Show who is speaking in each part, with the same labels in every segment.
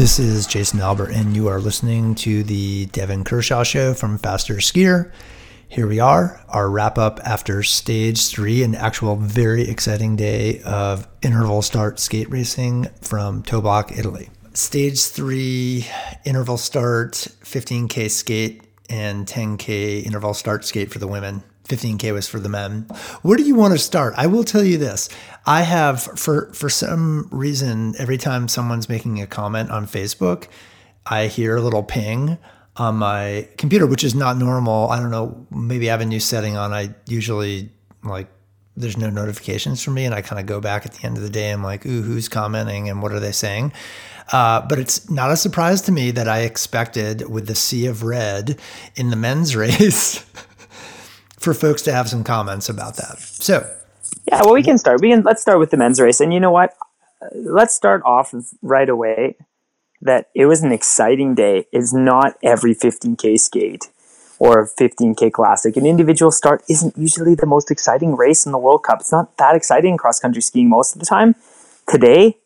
Speaker 1: This is Jason Albert, and you are listening to the Devon Kershaw Show from Faster Skier. Here we are, our wrap up after stage three, an actual very exciting day of interval start skate racing from Toblach, Italy. Stage three, interval start, 15K skate, and 10K interval start skate for the women. 15k was for the men. Where do you want to start? I will tell you this. I have for for some reason every time someone's making a comment on Facebook, I hear a little ping on my computer, which is not normal. I don't know, maybe I have a new setting on. I usually like there's no notifications for me and I kind of go back at the end of the day and I'm like, ooh, who's commenting and what are they saying? Uh, but it's not a surprise to me that I expected with the sea of red in the men's race for folks to have some comments about that. So,
Speaker 2: yeah, well, we can start. We can let's start with the men's race, and you know what? Uh, let's start off right away. That it was an exciting day. It's not every 15k skate or 15k classic. An individual start isn't usually the most exciting race in the World Cup. It's not that exciting cross country skiing most of the time. Today,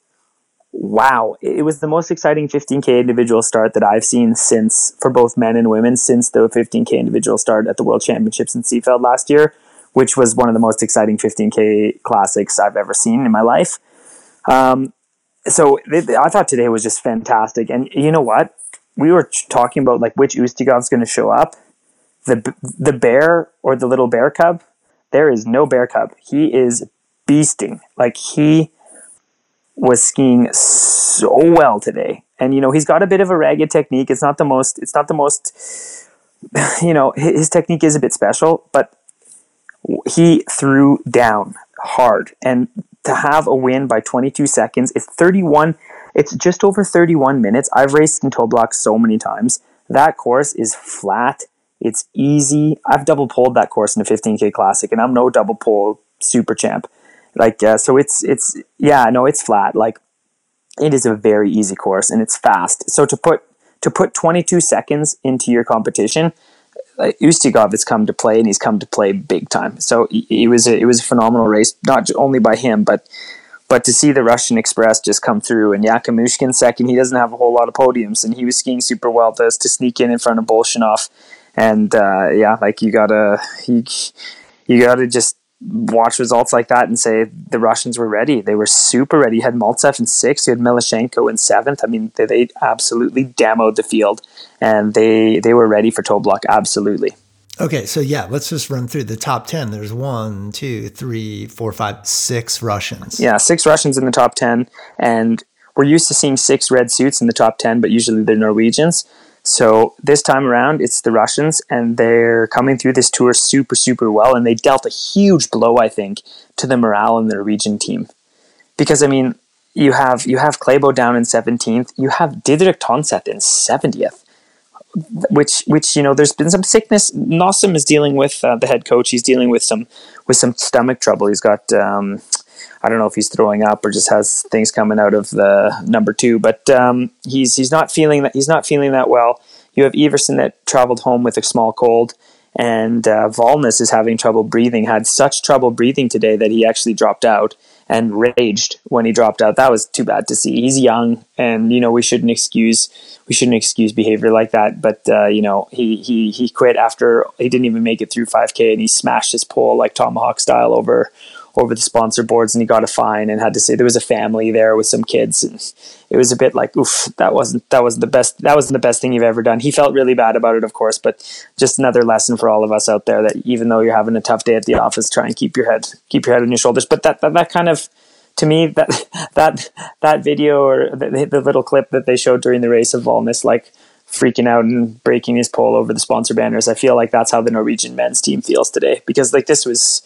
Speaker 2: wow, it was the most exciting 15K individual start that I've seen since, for both men and women, since the 15K individual start at the World Championships in Seefeld last year, which was one of the most exciting 15K classics I've ever seen in my life. Um, so I thought today was just fantastic. And you know what? We were talking about like which Ustiugov's going to show up. The, the bear or the little bear cub, there is no bear cub. He is beasting. Like he was skiing so well today. And you know, he's got a bit of a ragged technique. It's not the most it's not the most you know, his technique is a bit special, but he threw down hard. And to have a win by 22 seconds, it's 31 it's just over 31 minutes. I've raced in Toblach so many times. That course is flat. It's easy. I've double poled that course in a 15k classic and I'm no double pole super champ like uh, so it's it's yeah no it's flat. Like it is a very easy course and it's fast. So to put to put 22 seconds into your competition uh, Ustiugov has come to play and he's come to play big time. So it was a, it was a phenomenal race not only by him but but to see the Russian Express just come through and Yakimushkin second, he doesn't have a whole lot of podiums and he was skiing super well to, to sneak in in front of Bolshunov. And uh, yeah, like you gotta, you, you gotta just watch results like that and say the Russians were ready. They were super ready. You had Maltsev in sixth, you had Milashenko in seventh. I mean, they, they absolutely demoed the field, and they they were ready for Toblach. Absolutely.
Speaker 1: Okay, so yeah, let's just run through the top ten. There's one, two, three, four, five, six Russians.
Speaker 2: Yeah, six Russians in the top ten, and we're used to seeing six red suits in the top ten, but usually they're Norwegians. So this time around, it's the Russians, and they're coming through this tour super, super well. And they dealt a huge blow, I think, to the morale in the Norwegian team, because I mean, you have you have Klæbo down in seventeenth, you have Didrik Tonseth in seventieth, which which you know, there's been some sickness. Nossum is dealing with uh, the head coach. He's dealing with some with some stomach trouble. He's got. Um, I don't know if he's throwing up or just has things coming out of the number two, but um, he's he's not feeling that he's not feeling that well. You have Iversen that traveled home with a small cold, and uh, Valnes is having trouble breathing. Had such trouble breathing today that he actually dropped out and raged when he dropped out. That was too bad to see. He's young, and you know we shouldn't excuse we shouldn't excuse behavior like that. But uh, you know he he he quit after he didn't even make it through 5K, and he smashed his pole like tomahawk style over over the sponsor boards and he got a fine and had to say there was a family there with some kids. And it was a bit like oof that wasn't that wasn't the best that wasn't the best thing you've ever done. He felt really bad about it of course but just another lesson for all of us out there that even though you're having a tough day at the office try and keep your head keep your head on your shoulders. But that that, that kind of to me that that that video or the, the little clip that they showed during the race of Valnes like freaking out and breaking his pole over the sponsor banners i feel like that's how the norwegian men's team feels today. Because like this was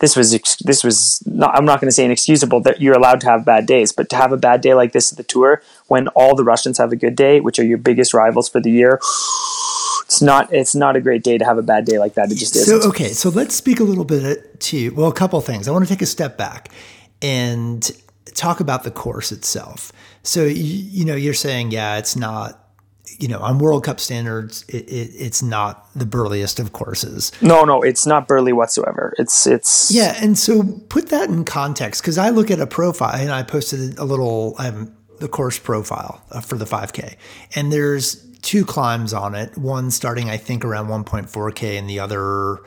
Speaker 2: this was this was not, I'm not going to say inexcusable that you're allowed to have bad days, but to have a bad day like this at the tour when all the Russians have a good day, which are your biggest rivals for the year, it's not it's not a great day to have a bad day like that. It just is.
Speaker 1: So okay, so let's speak a little bit to well, a couple things. I want to take a step back and talk about the course itself. So you, you know, you're saying yeah, it's not you know, on World Cup standards, it, it, it's not the burliest of courses.
Speaker 2: No, no, it's not burly whatsoever. It's it's
Speaker 1: yeah, and so put that in context because I look at a profile and I posted a little. Haven't the course profile uh, for the 5K, and there's two climbs on it. One starting, I think, around 1.4K, and the other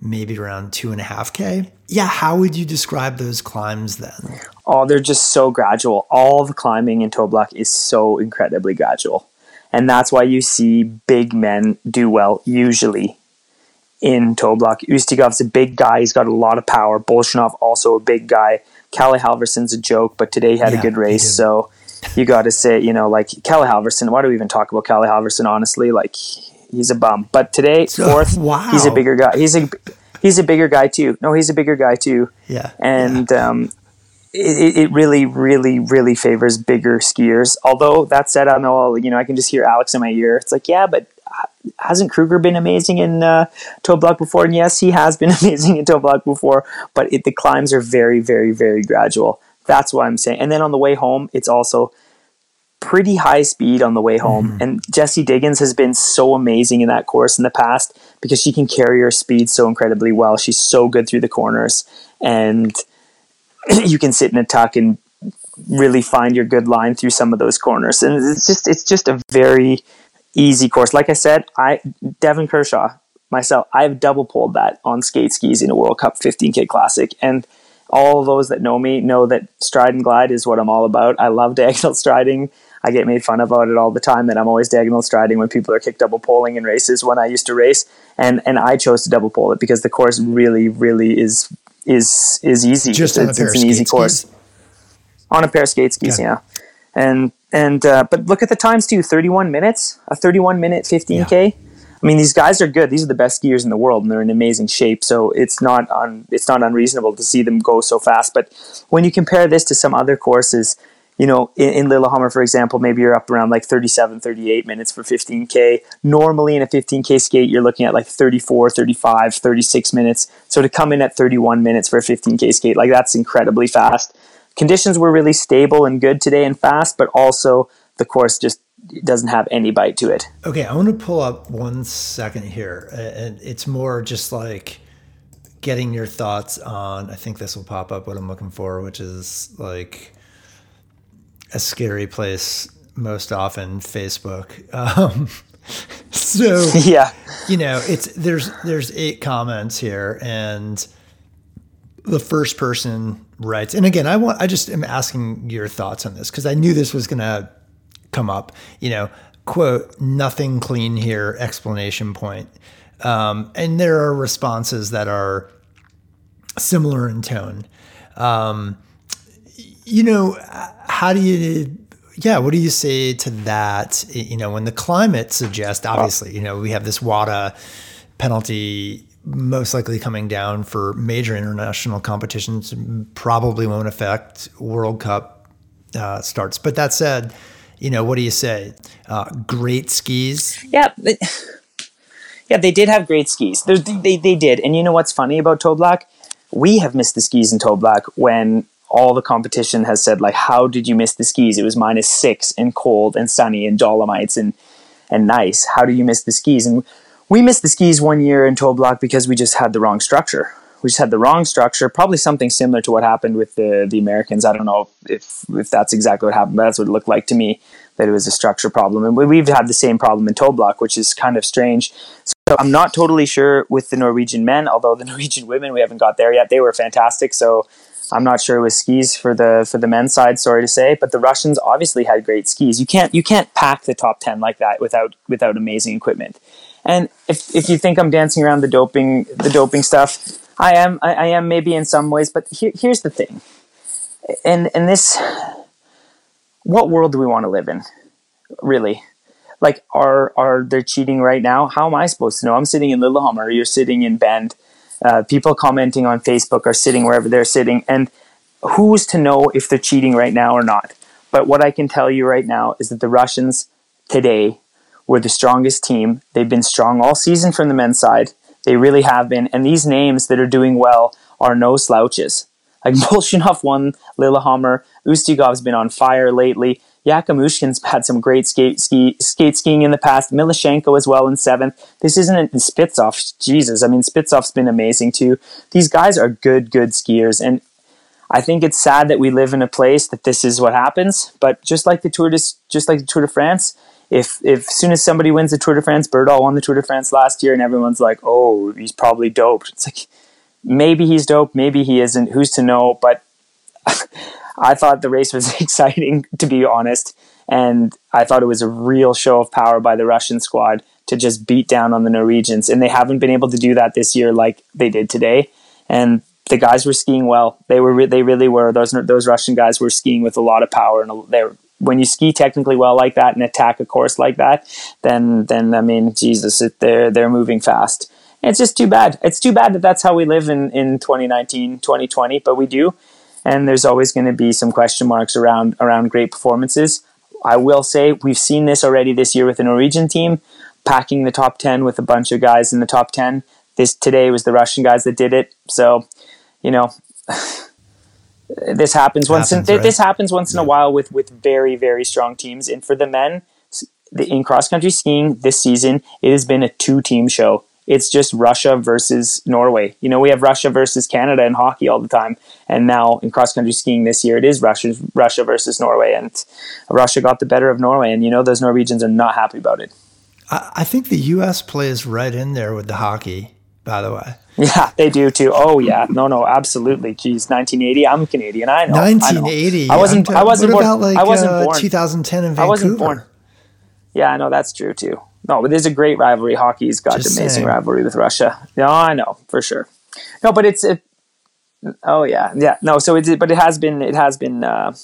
Speaker 1: maybe around two and a half K. Yeah, how would you describe those climbs then?
Speaker 2: Oh, they're just so gradual. All the climbing in Toblach is so incredibly gradual. And that's why you see big men do well usually in Toblach. Ustiugov's a big guy. He's got a lot of power. Bolshunov also a big guy. Calle Halfvarsson's a joke, but today he had yeah, a good race. So you got to say, you know, like Calle Halfvarsson. Why do we even talk about Calle Halfvarsson? Honestly, like he's a bum. But today, fourth, wow. he's a bigger guy. He's a he's a bigger guy too. No, he's a bigger guy too.
Speaker 1: Yeah,
Speaker 2: and
Speaker 1: yeah.
Speaker 2: Um, it, it really, really, really favors bigger skiers. Although that said, I know you know I can just hear Alex in my ear. It's like, yeah, but hasn't Kruger been amazing in uh, Toblach before? And yes, he has been amazing in Toblach before, but it, the climbs are very, very, very gradual. That's why I'm saying. And then on the way home, it's also pretty high speed on the way home. Mm-hmm. And Jessie Diggins has been so amazing in that course in the past because she can carry her speed so incredibly well. She's so good through the corners, and you can sit in a tuck and really find your good line through some of those corners. And it's just it's just a very easy course. Like I said, I Devon Kershaw myself, I've double pulled that on skate skis in a World Cup 15K Classic, and all those that know me know that stride and glide is what I'm all about. I love diagonal striding. I get made fun of about it all the time that I'm always diagonal striding when people are kick double poling in races when I used to race. And and I chose to double pole it because the course really, really is is is easy.
Speaker 1: Just
Speaker 2: it's,
Speaker 1: it's, it's an easy course.
Speaker 2: On a pair of skate skis, yeah. yeah. And and uh, but look at the times too. Thirty one minutes, a thirty one minute fifteen k. I mean, these guys are good. These are the best skiers in the world, and they're in amazing shape. So it's not un, it's not unreasonable to see them go so fast. But when you compare this to some other courses, you know, in, in Lillehammer, for example, maybe you're up around like 37, 38 minutes for 15K. Normally in a 15K skate, you're looking at like 34, 35, 36 minutes. So to come in at 31 minutes for a 15K skate, like that's incredibly fast. Conditions were really stable and good today and fast, but also the course just doesn't have any bite to it.
Speaker 1: Okay, I want to pull up one second here. And it's more just like getting your thoughts on, I think this will pop up what I'm looking for, which is like, a scary place most often Facebook. Um, so
Speaker 2: yeah,
Speaker 1: you know, it's there's there's eight comments here, and the first person writes, and again, I want I just am asking your thoughts on this because I knew this was gonna come up. You know, quote nothing clean here explanation point, um, and there are responses that are similar in tone. Um, you know, how do you, yeah, what do you say to that? You know, when the climate suggests, obviously, you know, we have this WADA penalty most likely coming down for major international competitions, probably won't affect World Cup uh, starts. But that said, you know, what do you say? Uh, great skis.
Speaker 2: Yeah. But, yeah, they did have great skis. They, they, they did. And you know what's funny about Toblach? We have missed the skis in Toblach when all the competition has said like how did you miss the skis? It was minus six and cold and sunny and dolomites and and nice. How do you miss the skis? And we missed the skis one year in Toblach because we just had the wrong structure. We just had the wrong structure probably something similar to what happened with the the americans. I don't know if if that's exactly what happened but that's what it looked like to me that it was a structure problem. And we've had the same problem in Toblach which is kind of strange. So i'm not totally sure with the norwegian men although the norwegian women we haven't got there yet. They were fantastic. So I'm not sure with skis for the for the men's side. Sorry to say, but the Russians obviously had great skis. You can't you can't pack the top ten like that without without amazing equipment. And if if you think I'm dancing around the doping the doping stuff, I am I, I am maybe in some ways. But here, here's the thing, and and this, what world do we want to live in, really? Like, are are they cheating right now? How am I supposed to know? I'm sitting in Lillehammer. You're sitting in Bend uh, people commenting on Facebook are sitting wherever they're sitting, and who's to know if they're cheating right now or not? But what I can tell you right now is that the Russians today were the strongest team. They've been strong all season from the men's side. They really have been. And these names that are doing well are no slouches. Like Bolshunov won Lillehammer. Ustiugov's been on fire lately. Yakimushkin's had some great skate ski, skate skiing in the past. Milashenko as well in seventh. This isn't Spitsov. Jesus, I mean Spitsov's been amazing too. These guys are good, good skiers, and I think it's sad that we live in a place that this is what happens. But just like the Tour de, just like the Tour de France, if if soon as somebody wins the Tour de France, Berdahl won the Tour de France last year, and everyone's like, "Oh, he's probably doped." It's like maybe he's dope, maybe he isn't. Who's to know? But I thought the race was exciting, to be honest, and I thought it was a real show of power by the Russian squad to just beat down on the Norwegians, and they haven't been able to do that this year like they did today. And the guys were skiing well. They were they really were. Those those Russian guys were skiing with a lot of power, and they when you ski technically well like that and attack a course like that, then then I mean Jesus, it, they're they're moving fast. It's just too bad. It's too bad that that's how we live in in 2019, 2020, but we do. And there's always going to be some question marks around around great performances. I will say we've seen this already this year with the Norwegian team packing the top 10 with a bunch of guys in the top 10. This today was the Russian guys that did it. So, you know, this happens once happens, in, right? this happens once yeah. in a while with with very very strong teams and for the men in cross country skiing this season it has been a two team show it's just Russia versus Norway. You know, we have Russia versus Canada in hockey all the time, and now in cross country skiing this year, it is Russia Russia versus Norway, and Russia got the better of Norway, and you know those Norwegians are not happy about it.
Speaker 1: I think the U.S. plays right in there with the hockey. By the way,
Speaker 2: yeah, they do too. Oh yeah, no, no, absolutely. Geez, 1980. I'm Canadian. I know.
Speaker 1: 1980.
Speaker 2: I, I wasn't. I wasn't born.
Speaker 1: About like,
Speaker 2: I wasn't
Speaker 1: uh,
Speaker 2: born.
Speaker 1: 2010 in Vancouver. I wasn't born.
Speaker 2: Yeah, I know that's true too. No, but there's a great rivalry. Hockey's got Just an amazing saying. rivalry with Russia. Yeah, I know for sure. No, but it's it. Oh yeah, yeah. No, so it. But it has been. It has been. Uh,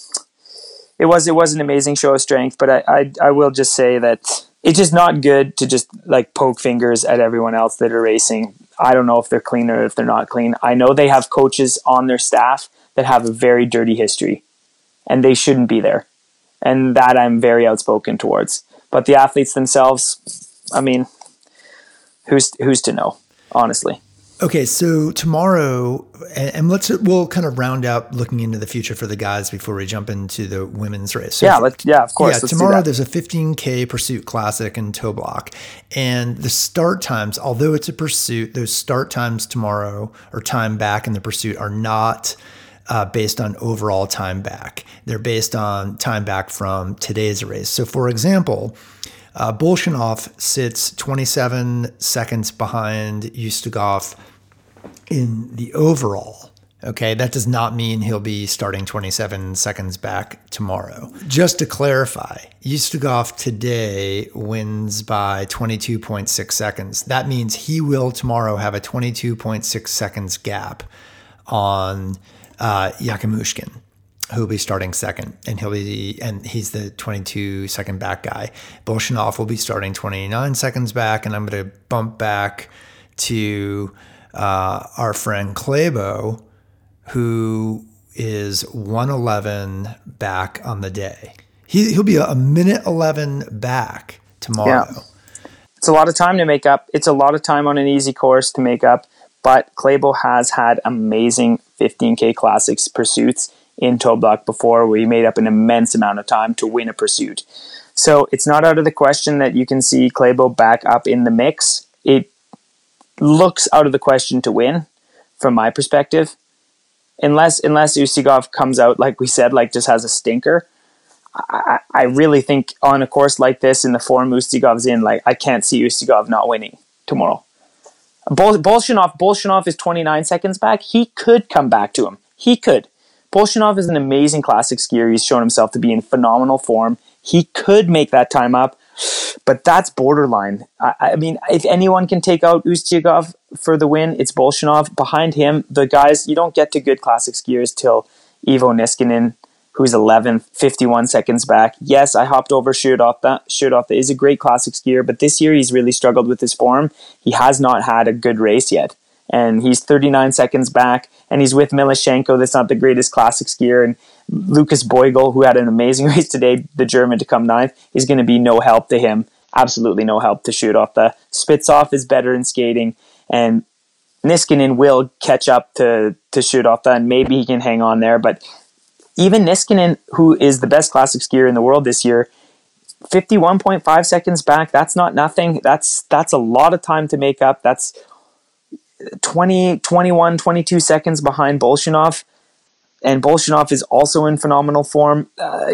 Speaker 2: it was. It was an amazing show of strength. But I. I, I will just say that it's just not good to just like poke fingers at everyone else that are racing. I don't know if they're clean or if they're not clean. I know they have coaches on their staff that have a very dirty history, and they shouldn't be there. And that I'm very outspoken towards. But the athletes themselves, I mean, who's who's to know, honestly.
Speaker 1: Okay, so tomorrow, and let's we'll kind of round out looking into the future for the guys before we jump into the women's race.
Speaker 2: So yeah, let yeah, of course.
Speaker 1: Yeah, tomorrow there's a 15k pursuit classic in Toblach, and the start times, although it's a pursuit, those start times tomorrow or time back in the pursuit are not uh, based on overall time back. They're based on time back from today's race. So, for example, uh, Bolshunov sits 27 seconds behind Ustiugov in the overall. Okay, that does not mean he'll be starting 27 seconds back tomorrow. Just to clarify, Ustiugov today wins by 22.6 seconds. That means he will tomorrow have a 22.6 seconds gap on uh, Yakimushkin, who will be starting second, and he'll be and he's the 22 second back guy. Bolshunov will be starting 29 seconds back, and I'm going to bump back to uh, our friend Klæbo, who is 111 back on the day. He, he'll be a minute 11 back tomorrow. Yeah.
Speaker 2: It's a lot of time to make up. It's a lot of time on an easy course to make up. But Klæbo has had amazing 15K Classics pursuits in Toblach before where he made up an immense amount of time to win a pursuit. So it's not out of the question that you can see Klæbo back up in the mix. It looks out of the question to win from my perspective. Unless unless Ustiugov comes out like we said, like just has a stinker. I, I really think on a course like this in the form Ustiugov's in, like I can't see Ustiugov not winning tomorrow. Bol- Bolshunov, Bolshunov is 29 seconds back. He could come back to him. He could. Bolshunov is an amazing classic skier. He's shown himself to be in phenomenal form. He could make that time up, but that's borderline. I, I mean, if anyone can take out Ustiugov for the win, it's Bolshunov. Behind him, the guys, you don't get to good classic skiers till Iivo Niskanen who's 11th, 51 seconds back. Yes, I hopped over Shoot off That Shoot off is a great classic skier, but this year he's really struggled with his form. He has not had a good race yet. And he's 39 seconds back, and he's with Milashenko. That's not the greatest classic skier. And Lucas Bögl, who had an amazing race today, the German to come ninth, is going to be no help to him. Absolutely no help to shoot off. The Spitsov is better in skating, and Niskanen will catch up to to shoot off that, and maybe he can hang on there. But even Niskanen, who is the best classic skier in the world this year, 51.5 seconds back, that's not nothing. That's that's a lot of time to make up. That's 20, 21, 22 seconds behind Bolshunov. and Bolshunov is also in phenomenal form. Uh,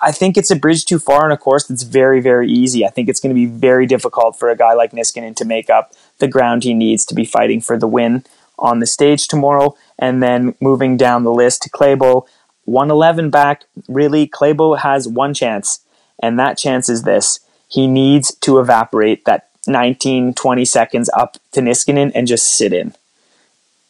Speaker 2: I think it's a bridge too far on a course that's very, very easy. I think it's going to be very difficult for a guy like Niskanen to make up the ground he needs to be fighting for the win on the stage tomorrow. And then moving down the list to Klæbo, 111 back. Really, Klæbo has one chance, and that chance is this. He needs to evaporate that 19, 20 seconds up to Niskanen and just sit in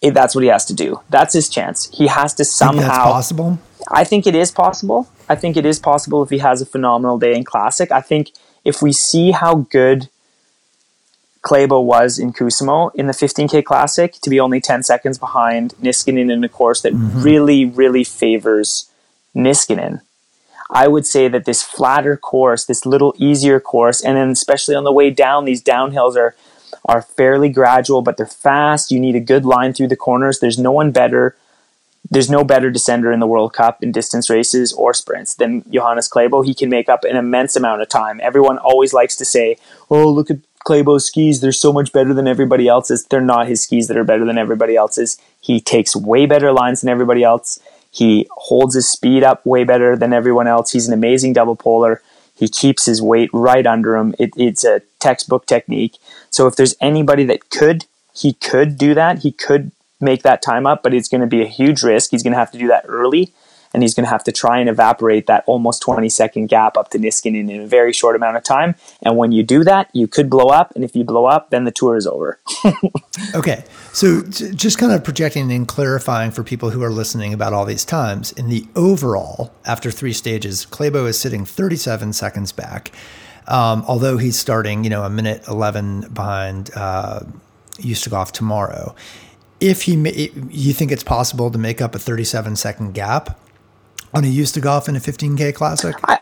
Speaker 2: it, that's what he has to do. That's his chance. He has to somehow.
Speaker 1: possible.
Speaker 2: I think it is possible. I think it is possible if he has a phenomenal day in Classic. I think if we see how good Klæbo was in Kuusamo in the 15K Classic to be only 10 seconds behind Niskanen in a course that mm-hmm. really, really favors Niskanen. I would say that this flatter course, this little easier course, and then especially on the way down, these downhills are are fairly gradual, but they're fast. You need a good line through the corners. There's no one better. There's no better descender in the World Cup in distance races or sprints than Johannes Klæbo. He can make up an immense amount of time. Everyone always likes to say, "Oh, look at Klæbo's skis. They're so much better than everybody else's." They're not his skis that are better than everybody else's. He takes way better lines than everybody else. He holds his speed up way better than everyone else. He's an amazing double polar. He keeps his weight right under him. It, it's a textbook technique. So if there's anybody that could, he could do that. He could make that time up, but it's going to be a huge risk. He's going to have to do that early, and he's going to have to try and evaporate that almost 20 second gap up to Niskanen in a very short amount of time. And when you do that, you could blow up, and if you blow up, then the tour is over.
Speaker 1: okay, so just kind of projecting and clarifying for people who are listening about all these times. In the overall, after three stages, Klæbo is sitting 37 seconds back. Um, although he's starting, you know, a minute 11 behind uh, Ustiugov tomorrow. If he, you think it's possible to make up a 37 second gap on a Ustiugov in a 15K Classic?
Speaker 2: I,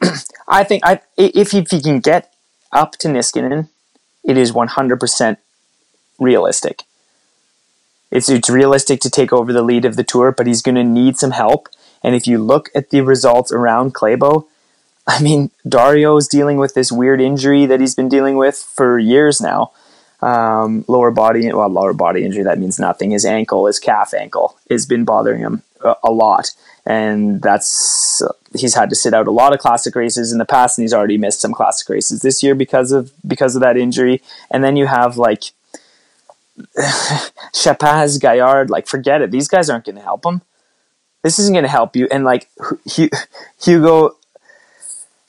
Speaker 2: I think I, if, if he can get up to Niskanen, it is 100% realistic. It's, it's realistic to take over the lead of the tour, but he's going to need some help. And if you look at the results around Klæbo, I mean, Dario is dealing with this weird injury that he's been dealing with for years now. Um, lower body, well, lower body injury, that means nothing. His ankle, his calf ankle, has been bothering him a, lot. And that's, he's had to sit out a lot of classic races in the past, and he's already missed some classic races this year because of, because of that injury. And then you have like, Chappaz, Gaillard, like, forget it. These guys aren't going to help him. This isn't going to help you. And like, Hugo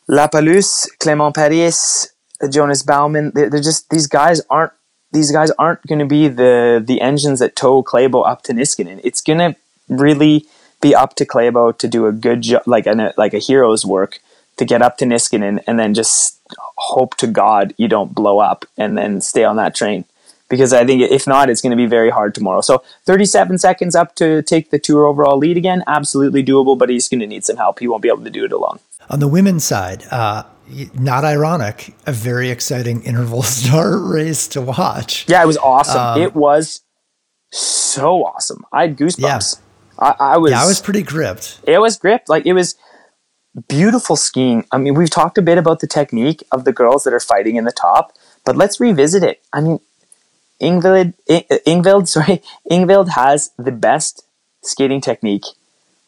Speaker 2: Lapalus, Clément Paris, Jonas Baumann, they're, they're just these guys aren't these guys aren't going to be the the engines that tow Klæbo up to Niskanen. It's going to really be up to Klæbo to do a good job, like a like a hero's work to get up to Niskanen, and then just hope to God you don't blow up, and then stay on that train. Because I think if not, it's going to be very hard tomorrow. So 37 seconds up to take the tour overall lead again, absolutely doable, but he's going to need some help. He won't be able to do it alone.
Speaker 1: On the women's side, uh, not ironic, a very exciting interval star race to watch.
Speaker 2: Yeah, it was awesome. Um, it was so awesome. I had goosebumps. Yeah. I, I, was.
Speaker 1: Yeah, I was pretty gripped.
Speaker 2: It was gripped. Like it was beautiful skiing. I mean, we've talked a bit about the technique of the girls that are fighting in the top, but let's revisit it. I mean, Ingvild, Ingvild, sorry, Ingvild has the best skating technique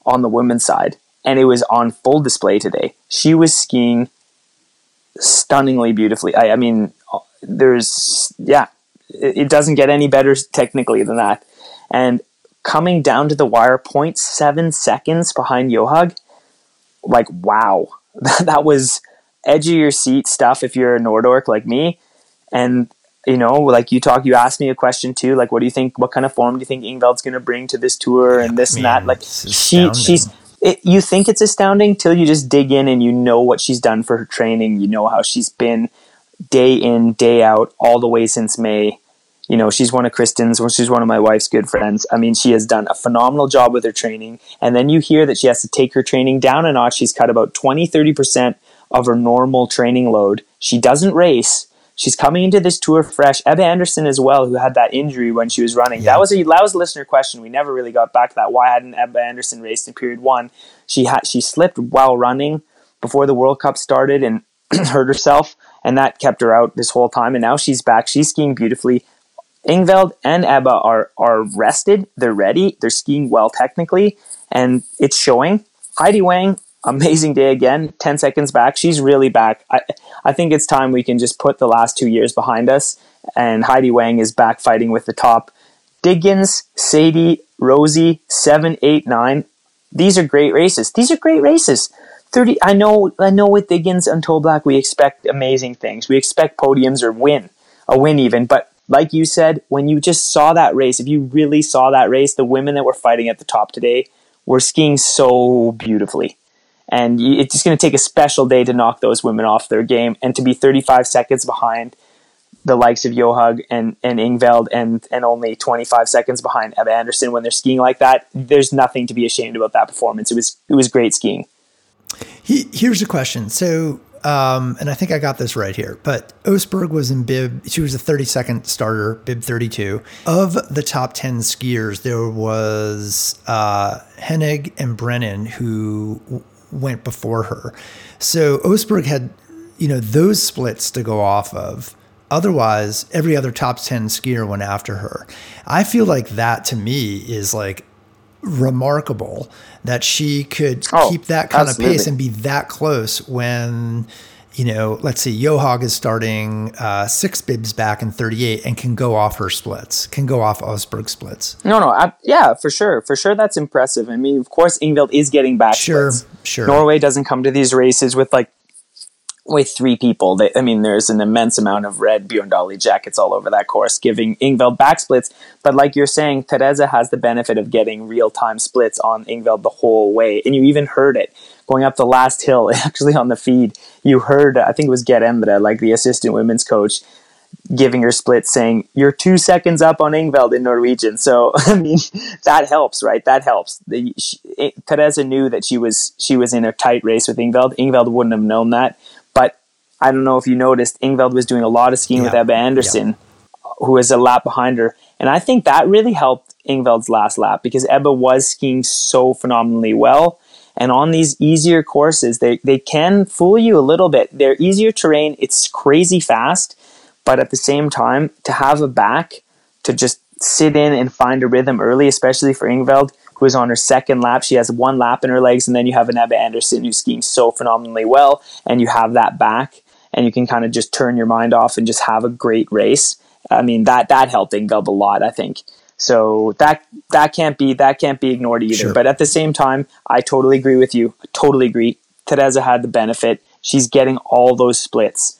Speaker 2: on the women's side and it was on full display today. She was skiing stunningly beautifully. I, I mean, uh, there's yeah, it, it, doesn't get any better technically than that. And coming down to the wire, 0.7 seconds behind Johaug, like wow, that, was edge of your seat stuff if you're a Nordork like me. And you know, like you talk, you asked me a question too, like what do you think? What kind of form do you think Ingvild's going to bring to this tour and this and that? Like she, she's it, you think it's astounding till you just dig in and you know what she's done for her training. You know how she's been day in, day out, all the way since May. You know, she's one of Kristin's, she's one of my wife's good friends. I mean, she has done a phenomenal job with her training. And then you hear that she has to take her training down a notch. She's cut about 20, 30% of her normal training load. She doesn't race, she's coming into this tour fresh. Ebba Andersson as well, who had that injury when she was running. Yeah. That was a that was a listener question. We never really got back to that. Why hadn't Ebba Andersson raced in period one? She had she slipped while running before the World Cup started and hurt herself, and that kept her out this whole time. And now she's back. She's skiing beautifully. Ingvild and Ebba are are rested. They're ready. They're skiing well technically, and it's showing. Heidi Weng, amazing day again. Ten seconds back. She's really back. I I think it's time we can just put the last two years behind us, and Heidi Weng is back fighting with the top. Diggins, Sadie, Rosie, seven, eight, nine. These are great races. These are great races. 30 I know I know with Diggins and Toblach we expect amazing things. We expect podiums or win. A win even, but like you said, when you just saw that race, if you really saw that race, the women that were fighting at the top today were skiing so beautifully. And it's just going to take a special day to knock those women off their game and to be 35 seconds behind the likes of Johaug and, and Ingvild and, and only 25 seconds behind Ebba Andersson when they're skiing like that. There's nothing to be ashamed about that performance. It was, it was great skiing.
Speaker 1: He, here's a question. So um, and I think I got this right here, but Østberg was in bib. She was a 32nd starter, bib 32. Of the top 10 skiers, there was uh, Hennig and Brennan who w- went before her. So Østberg had, you know, those splits to go off of. Otherwise, every other top 10 skier went after her. I feel like that to me is like remarkable that she could oh, keep that kind absolutely. of pace and be that close when you know, let's see, Johaug is starting uh, six bibs back in 38 and can go off her splits, can go off Østberg splits.
Speaker 2: No, no, I, yeah, for sure. For sure, that's impressive. I mean, of course, Ingvild is getting back
Speaker 1: sure,
Speaker 2: splits.
Speaker 1: Sure,
Speaker 2: Norway doesn't come to these races with like with three people. They, I mean, there's an immense amount of red Bjorn jackets all over that course, giving Ingvild back splits. But like you're saying, Therese has the benefit of getting real time splits on Ingvild the whole way. And you even heard it going up the last hill, actually on the feed. You heard, I think it was Get Endre, like the assistant women's coach, giving her splits saying, You're two seconds up on Ingvild in Norwegian. So, I mean, that helps, right? That helps. The, she, Therese knew that she was she was in a tight race with Ingvild. Ingvild wouldn't have known that I don't know if you noticed, Ingvild was doing a lot of skiing yeah. with Ebba Andersson, yeah. who was a lap behind her. And I think that really helped Ingvild's last lap because Ebba was skiing so phenomenally well. And on these easier courses, they, they can fool you a little bit. They're easier terrain, it's crazy fast, but at the same time, to have a back to just sit in and find a rhythm early, especially for Ingvild, who is on her second lap. She has one lap in her legs, and then you have an Ebba Andersson who's skiing so phenomenally well, and you have that back and you can kind of just turn your mind off and just have a great race. I mean that that helped Ingvild a lot, I think. So that that can't be that can't be ignored either. Sure. But at the same time, I totally agree with you. I totally agree. Therese had the benefit. She's getting all those splits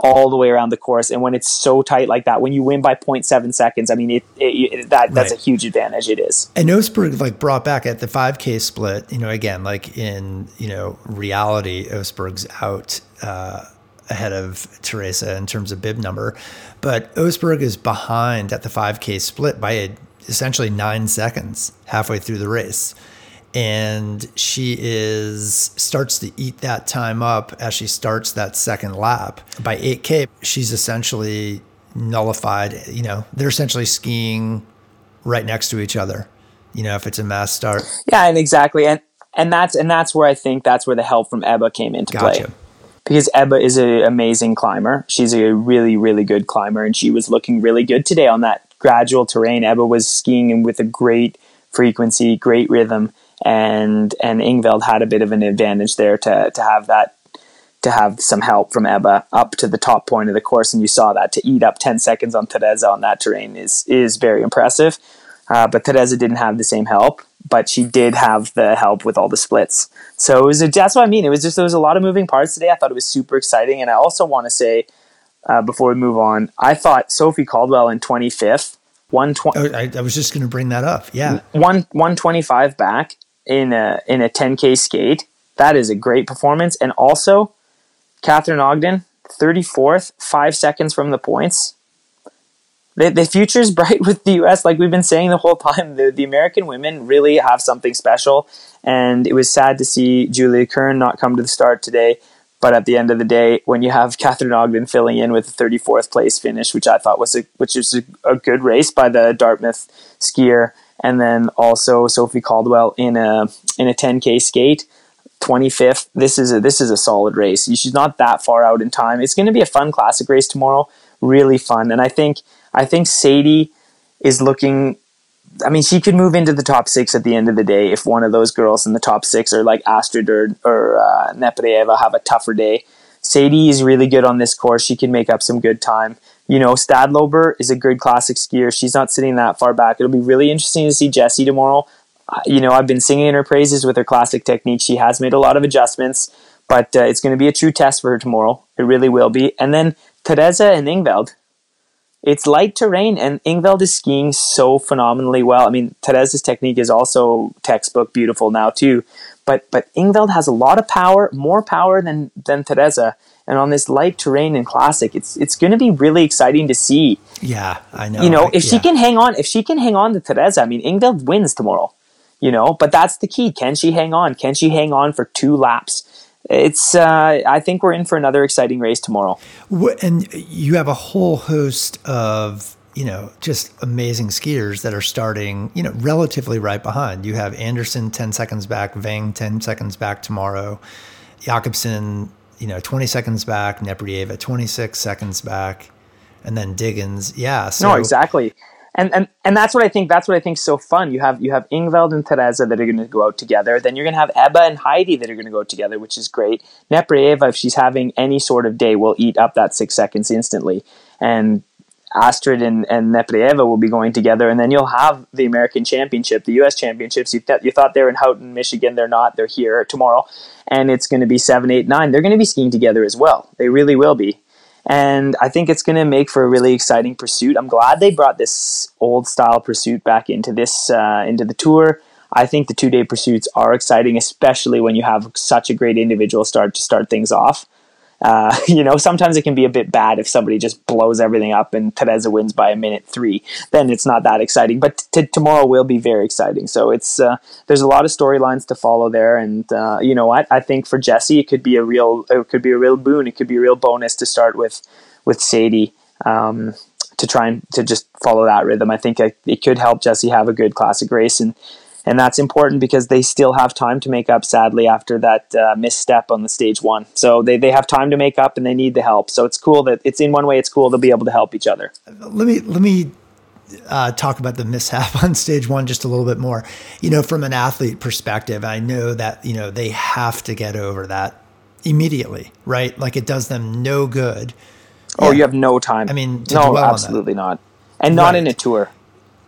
Speaker 2: all the way around the course. And when it's so tight like that, when you win by 0.7 seconds, I mean, it, it, it that that's right. a huge advantage. It is.
Speaker 1: And Østberg like brought back at the 5K split. You know, again, like in you know reality, Østberg's out. Uh, ahead of Therese in terms of bib number, but Østberg is behind at the 5K split by a, essentially nine seconds halfway through the race. And she is starts to eat that time up as she starts that second lap. By 8K, she's essentially nullified. You know, they're essentially skiing right next to each other. You know, if it's a mass start.
Speaker 2: Yeah, and exactly, and and that's and that's where I think that's where the help from Ebba came into gotcha. play because Ebba is an amazing climber. She's a really, really good climber, and she was looking really good today on that gradual terrain. Ebba was skiing with a great frequency, great rhythm, and and Ingvild had a bit of an advantage there to to have that to have some help from Ebba up to the top point of the course, and you saw that to eat up ten seconds on Therese on that terrain is is very impressive. Uh, but Therese didn't have the same help, but she did have the help with all the splits. So it was a, that's what I mean. It was just there was a lot of moving parts today. I thought it was super exciting, and I also want to say uh, before we move on, I thought Sophie Caldwell in twenty fifth, one twenty.
Speaker 1: Oh, I, I was just going to bring that up. Yeah,
Speaker 2: one one twenty five back in a in a ten k skate. That is a great performance, and also Katharine Ogden thirty fourth, five seconds from the points the, the future is bright with the U.S. Like we've been saying the whole time, the, the American women really have something special. And it was sad to see Julia Kern not come to the start today. But at the end of the day, when you have Katharine Ogden filling in with a 34th place finish, which I thought was a which is a, a good race by the Dartmouth skier, and then also Sophie Caldwell in a in a 10k skate, 25th. This is a this is a solid race. She's not that far out in time. It's going to be a fun classic race tomorrow really fun. And I think I think Sadie is looking. I mean, she could move into the top six at the end of the day if one of those girls in the top six, or like Astrid or, or uh, have a tougher day. Sadie is really good on this course. She can make up some good time. You know, Stadlober is a good classic skier. She's not sitting that far back. It'll be really interesting to see Jessie tomorrow. You know, I've been singing her praises with her classic technique. She has made a lot of adjustments, but uh, it's going to be a true test for her tomorrow. It really will be. And then Therese and Ingvild. It's light terrain, and Ingvild is skiing so phenomenally well. I mean, Therese's technique is also textbook beautiful now too, but but Ingvild has a lot of power, more power than than Therese. And on this light terrain and classic, it's it's going to be really exciting to see.
Speaker 1: Yeah, I know.
Speaker 2: You know,
Speaker 1: I,
Speaker 2: if
Speaker 1: yeah.
Speaker 2: she can hang on, if she can hang on to Therese, I mean, Ingvild wins tomorrow. You know, but that's the key. Can she hang on? Can she hang on for two laps? It's uh, I think we're in for another exciting race tomorrow.
Speaker 1: And you have a whole host of you know just amazing skiers that are starting you know relatively right behind. You have Andersson ten seconds back, Weng ten seconds back tomorrow, Jacobsen you know 20 seconds back, Nepryaeva 26 seconds back, and then Diggins. Yeah,
Speaker 2: so no, exactly and and and that's what I think. That's what I think is so fun. You have you have Ingvild and Therese that are going to go out together. Then you're going to have Ebba and Heidi that are going to go together, which is great. Nepryaeva, if she's having any sort of day, will eat up that six seconds instantly. And Astrid and, and Nepryaeva will be going together, and then you'll have the American Championship, the U.S. Championships. You, th- you thought they were in Houghton, Michigan. They're not. They're here tomorrow, and it's going to be seven, eight, nine. They're going to be skiing together as well. They really will be and I think it's going to make for a really exciting pursuit. I'm glad they brought this old style pursuit back into this uh, into the tour. I think the two day pursuits are exciting, especially when you have such a great individual start to start things off. Uh, you know, sometimes it can be a bit bad if somebody just blows everything up and Therese wins by a minute three. Then it's not that exciting. But t- tomorrow will be very exciting. So it's uh, there's a lot of storylines to follow there, and uh, you know what? I think for Jessie, it could be a real it could be a real boon. It could be a real bonus to start with with Sadie. Um, to try and to just follow that rhythm, I think it could help Jessie have a good classic race, and and that's important because they still have time to make up. Sadly, after that uh, misstep on the stage one, so they they have time to make up and they need the help. So it's cool that it's in one way. It's cool to be able to help each other.
Speaker 1: Let me let me uh, talk about the mishap on stage one just a little bit more. You know, from an athlete perspective, I know that you know they have to get over that immediately, right? Like it does them no good.
Speaker 2: Oh, yeah. you have no time.
Speaker 1: I mean,
Speaker 2: no, absolutely not, and not right. in a tour.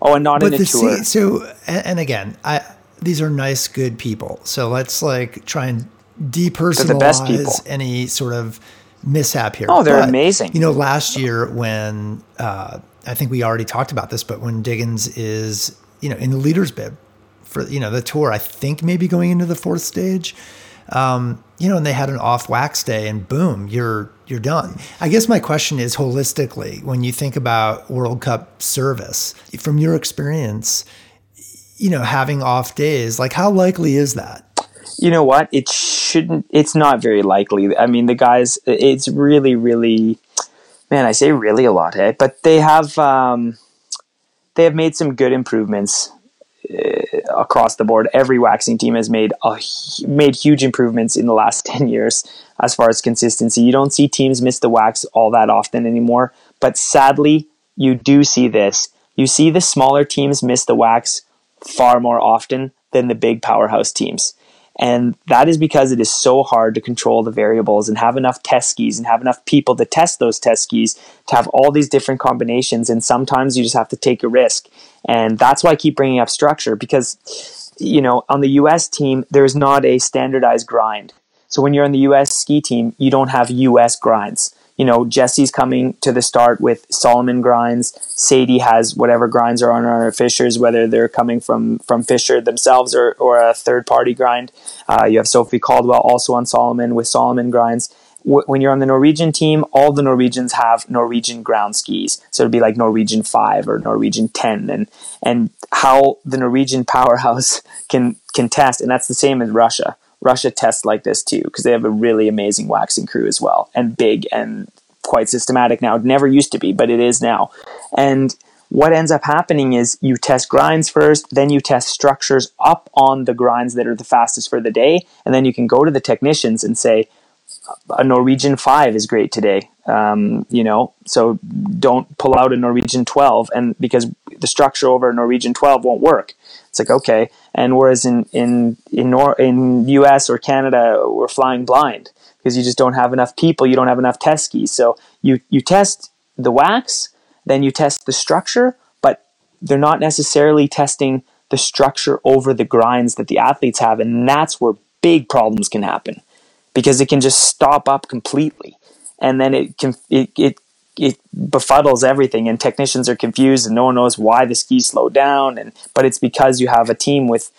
Speaker 2: Oh, and not but in a the tour.
Speaker 1: See, so, and, and, again, I these are nice, good people. So let's like try and depersonalize any sort of mishap here.
Speaker 2: Oh, they're but, amazing.
Speaker 1: You know, last year when uh, I think we already talked about this, but when Diggins is you know in the leaders bib for you know the tour, I think maybe going into the fourth stage. Um, you know, and they had an off wax day, and boom, you're you're done. I guess my question is holistically, when you think about World Cup service, from your experience, you know, having off days, like how likely is that?
Speaker 2: You know what? It shouldn't. It's not very likely. I mean, the guys. It's really, really. Man, I say really a lot, hey. But they have. Um, they have made some good improvements uh, across the board. Every waxing team has made a, made huge improvements in the last ten years as far as consistency. You don't see teams miss the wax all that often anymore, but sadly, you do see this. You see the smaller teams miss the wax far more often than the big powerhouse teams. And that is because it is so hard to control the variables and have enough test skis and have enough people to test those test skis to have all these different combinations. And sometimes you just have to take a risk. And that's why I keep bringing up structure because, you know, on the US team, there's not a standardized grind. So when you're on the US ski team, you don't have US grinds. You know, Jessie's coming to the start with Salomon grinds. Sadie has whatever grinds are on her Fischers, whether they're coming from from Fischer themselves or, or a third party grind. Uh, you have Sophie Caldwell also on Salomon with Salomon grinds when you're on the Norwegian team, all the Norwegians have Norwegian ground skis. So it'd be like Norwegian 5 or Norwegian 10 and and how the Norwegian powerhouse can can test and that's the same as Russia. Russia tests like this too because they have a really amazing waxing crew as well and big and quite systematic now. It never used to be, but it is now. And what ends up happening is you test grinds first, then you test structures up on the grinds that are the fastest for the day, and then you can go to the technicians and say, a Norwegian five is great today. Um, you know, so don't pull out a Norwegian 12 and because the structure over a Norwegian 12 won't work. It's like, okay. And whereas in, in, in, Nor- in US or Canada, we're flying blind because you just don't have enough people. You don't have enough test skis. So you, you test the wax, then you test the structure, but they're not necessarily testing the structure over the grinds that the athletes have. And that's where big problems can happen because it can just stop up completely. And then it can it, it it befuddles everything and technicians are confused and no one knows why the skis slow down and but it's because you have a team with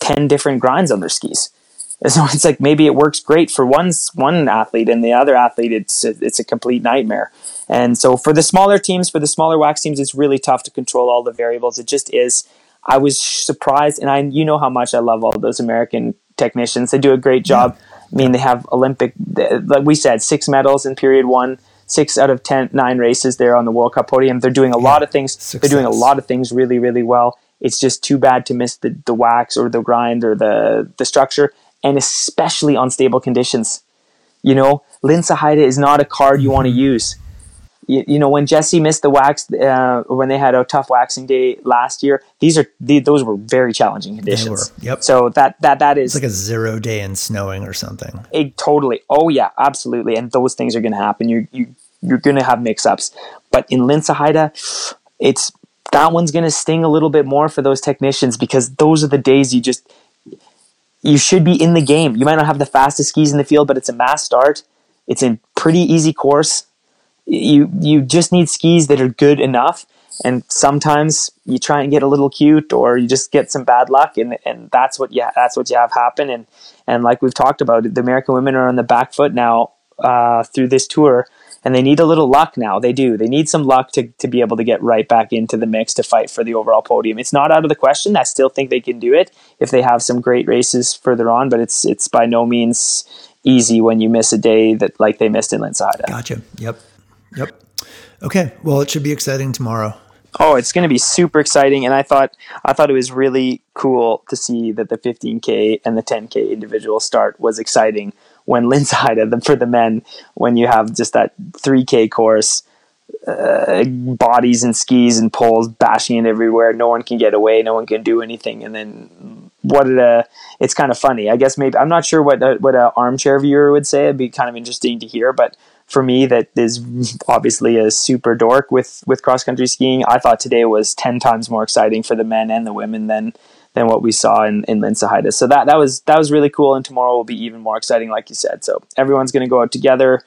Speaker 2: 10 different grinds on their skis. So it's like maybe it works great for one one athlete and the other athlete it's a, it's a complete nightmare. And so for the smaller teams for the smaller wax teams it's really tough to control all the variables. It just is. I was surprised and i you know how much i love all those american technicians. They do a great job. yeah mean, they have Olympic, like we said, six medals in period one, six out of ten, nine races there on the World Cup podium. They're doing a yeah, lot of things. Success. They're doing a lot of things really, really well. It's just too bad to miss the, the wax or the grind or the, the structure, and especially on stable conditions. You know, Lenzerheide is not a card you want to mm-hmm. use you, you know when Jessie missed the wax uh, when they had a tough waxing day last year. These are the, those were very challenging conditions.
Speaker 1: Yep.
Speaker 2: So that that that is
Speaker 1: it's like a zero day in snowing or something.
Speaker 2: It, totally. Oh yeah, absolutely. And those things are going to happen. You you you're going to have mix ups. But in Lince it's that one's going to sting a little bit more for those technicians because those are the days you just you should be in the game. You might not have the fastest skis in the field, but it's a mass start. It's a pretty easy course you you just need skis that are good enough and sometimes you try and get a little cute or you just get some bad luck and, and that's what yeah that's what you have happen and and like we've talked about the American women are on the back foot now uh, through this tour and they need a little luck now they do they need some luck to, to be able to get right back into the mix to fight for the overall podium it's not out of the question I still think they can do it if they have some great races further on but it's it's by no means easy when you miss a day that like they missed in Heide.
Speaker 1: Gotcha. Yep. Yep. Okay. Well, it should be exciting tomorrow.
Speaker 2: Oh, it's going to be super exciting, and I thought I thought it was really cool to see that the 15k and the 10k individual start was exciting when Lenzerheide for the men when you have just that 3k course, uh, bodies and skis and poles bashing it everywhere. No one can get away. No one can do anything, and then what a it's kind of funny. I guess maybe I'm not sure what a, what an armchair viewer would say. It'd be kind of interesting to hear, but for me that is obviously a super dork with with cross country skiing. I thought today was ten times more exciting for the men and the women than than what we saw in in Lenzerheide. So that that was that was really cool, and tomorrow will be even more exciting, like you said. So everyone's going to go out together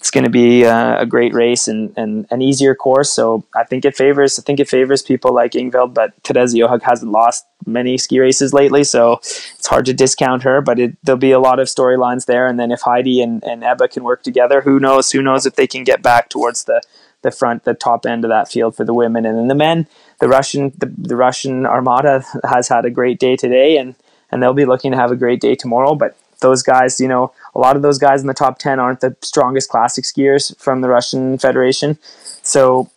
Speaker 2: it's going to be uh, a great race and, and an easier course. So I think it favors I think it favors people like Ingvild, but Therese Johaug hasn't lost many ski races lately, so it's hard to discount her. But it, there'll be a lot of storylines there, and then if Heidi and, and Ebba can work together, who knows? Who knows if they can get back towards the the front, the top end of that field for the women, and then the men. The Russian the, the Russian Armada has had a great day today, and and they'll be looking to have a great day tomorrow. But those guys, you know, a lot of those guys in the top 10 aren't the strongest classic skiers from the Russian Federation. So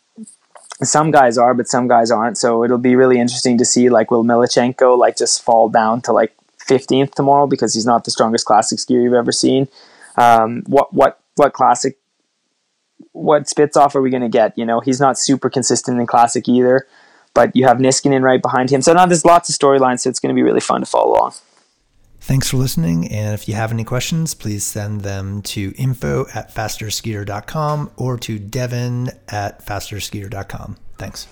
Speaker 2: some guys are, but some guys aren't. So it'll be really interesting to see like will Melnichenko like just fall down to like 15th tomorrow because he's not the strongest classic skier you've ever seen. Um, what what what classic what Spitsov are we going to get? You know, he's not super consistent in classic either. But you have Niskanen right behind him. So now there's lots of storylines, so it's going to be really fun to follow along.
Speaker 1: Thanks for listening. And if you have any questions, please send them to info at fasterskier.com or to devon at fasterskier.com. Thanks.